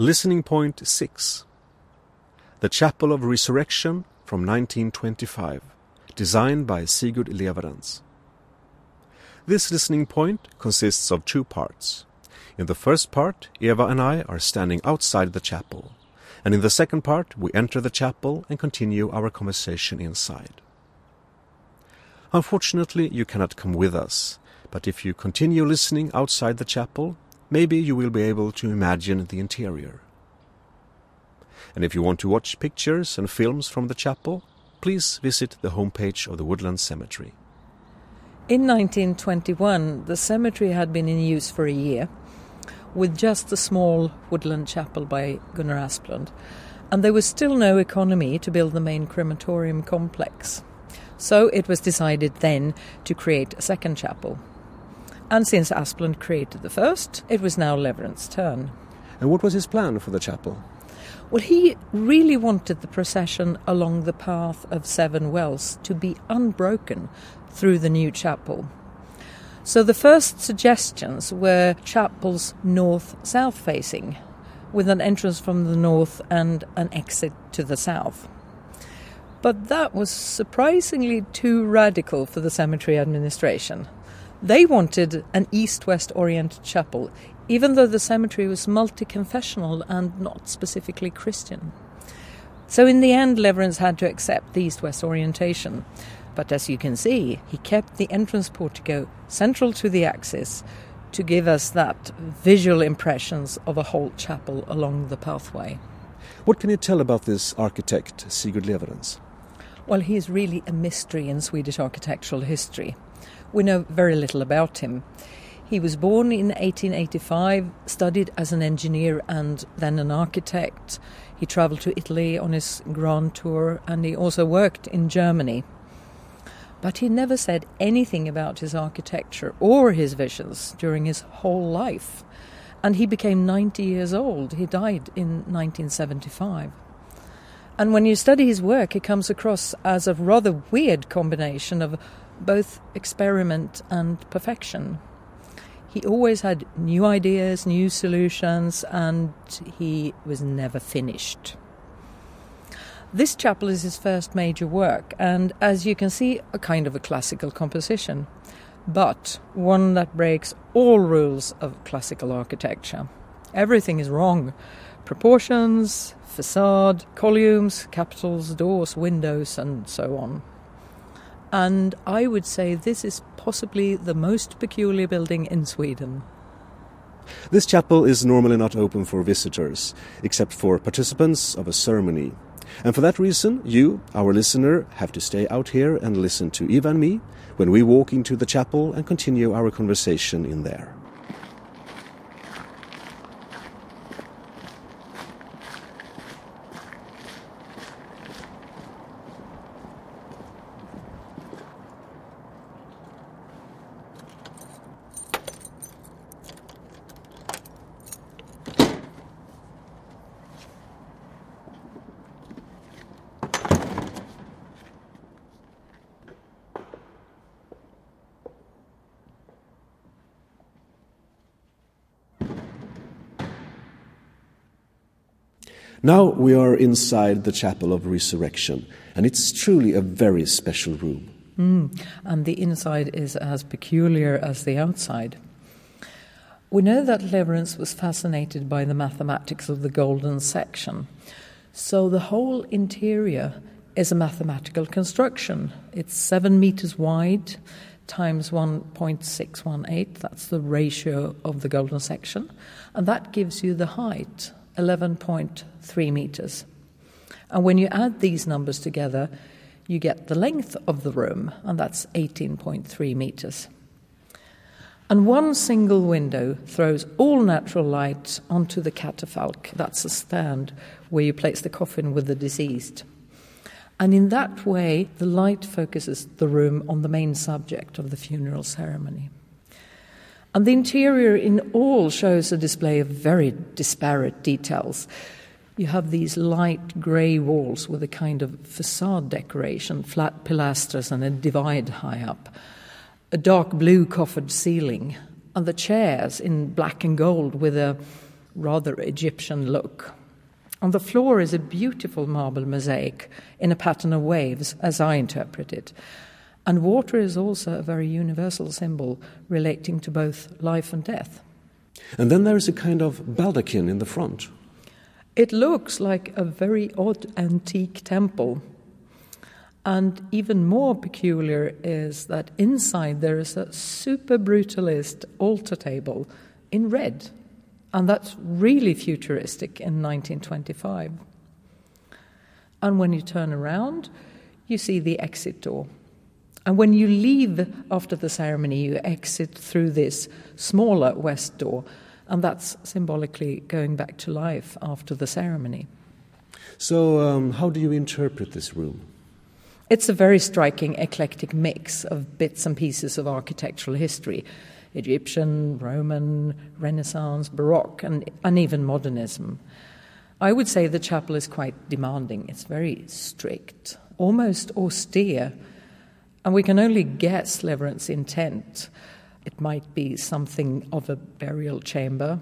Listening Point 6 The Chapel of Resurrection from 1925, designed by Sigurd Lewerentz. This listening point consists of two parts. In the first part, Eva and I are standing outside the chapel, and in the second part, we enter the chapel and continue our conversation inside. Unfortunately, you cannot come with us, but if you continue listening outside the chapel, maybe you will be able to imagine the interior. And if you want to watch pictures and films from the chapel, please visit the homepage of the Woodland Cemetery. In 1921, the cemetery had been in use for a year, with just a small woodland chapel by Gunnar Asplund, and there was still no economy to build the main crematorium complex. So it was decided then to create a second chapel. And since Asplund created the first, it was now Lewerentz's turn. And what was his plan for the chapel? Well, he really wanted the procession along the path of Seven Wells to be unbroken through the new chapel. So the first suggestions were chapels north south facing, with an entrance from the north and an exit to the south. But that was surprisingly too radical for the cemetery administration. They wanted an east west oriented chapel, even though the cemetery was multi confessional and not specifically Christian. So, in the end, Lewerentz had to accept the east west orientation. But as you can see, he kept the entrance portico central to the axis to give us that visual impressions of a whole chapel along the pathway. What can you tell about this architect, Sigurd Lewerentz? Well, he is really a mystery in Swedish architectural history. We know very little about him. He was born in 1885, studied as an engineer and then an architect. He travelled to Italy on his grand tour and he also worked in Germany. But he never said anything about his architecture or his visions during his whole life. And he became 90 years old. He died in 1975. And when you study his work, it comes across as a rather weird combination of both experiment and perfection. He always had new ideas, new solutions, and he was never finished. This chapel is his first major work, and as you can see, a kind of a classical composition, but one that breaks all rules of classical architecture. Everything is wrong proportions, facade, columns, capitals, doors, windows, and so on. And I would say this is possibly the most peculiar building in Sweden. This chapel is normally not open for visitors, except for participants of a ceremony. And for that reason, you, our listener, have to stay out here and listen to Eva and me when we walk into the chapel and continue our conversation in there. Now we are inside the Chapel of Resurrection, and it's truly a very special room. Mm, and the inside is as peculiar as the outside. We know that Lewerentz was fascinated by the mathematics of the golden section. So the whole interior is a mathematical construction. It's seven meters wide times 1.618, that's the ratio of the golden section, and that gives you the height 11.3 meters. And when you add these numbers together, you get the length of the room, and that's 18.3 meters. And one single window throws all natural light onto the catafalque. That's a stand where you place the coffin with the deceased. And in that way, the light focuses the room on the main subject of the funeral ceremony. And the interior in all shows a display of very disparate details. You have these light grey walls with a kind of facade decoration, flat pilasters and a divide high up, a dark blue coffered ceiling, and the chairs in black and gold with a rather Egyptian look. On the floor is a beautiful marble mosaic in a pattern of waves, as I interpret it. And water is also a very universal symbol relating to both life and death. And then there is a kind of baldachin in the front. It looks like a very odd antique temple. And even more peculiar is that inside there is a super brutalist altar table in red. And that's really futuristic in 1925. And when you turn around, you see the exit door. And when you leave after the ceremony, you exit through this smaller west door, and that's symbolically going back to life after the ceremony. So, um, how do you interpret this room? It's a very striking, eclectic mix of bits and pieces of architectural history Egyptian, Roman, Renaissance, Baroque, and, and even modernism. I would say the chapel is quite demanding. It's very strict, almost austere, and we can only guess Lewerentz's intent. It might be something of a burial chamber,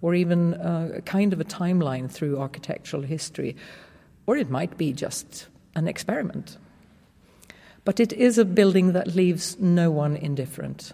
or even a kind of a timeline through architectural history, or it might be just an experiment. But it is a building that leaves no one indifferent.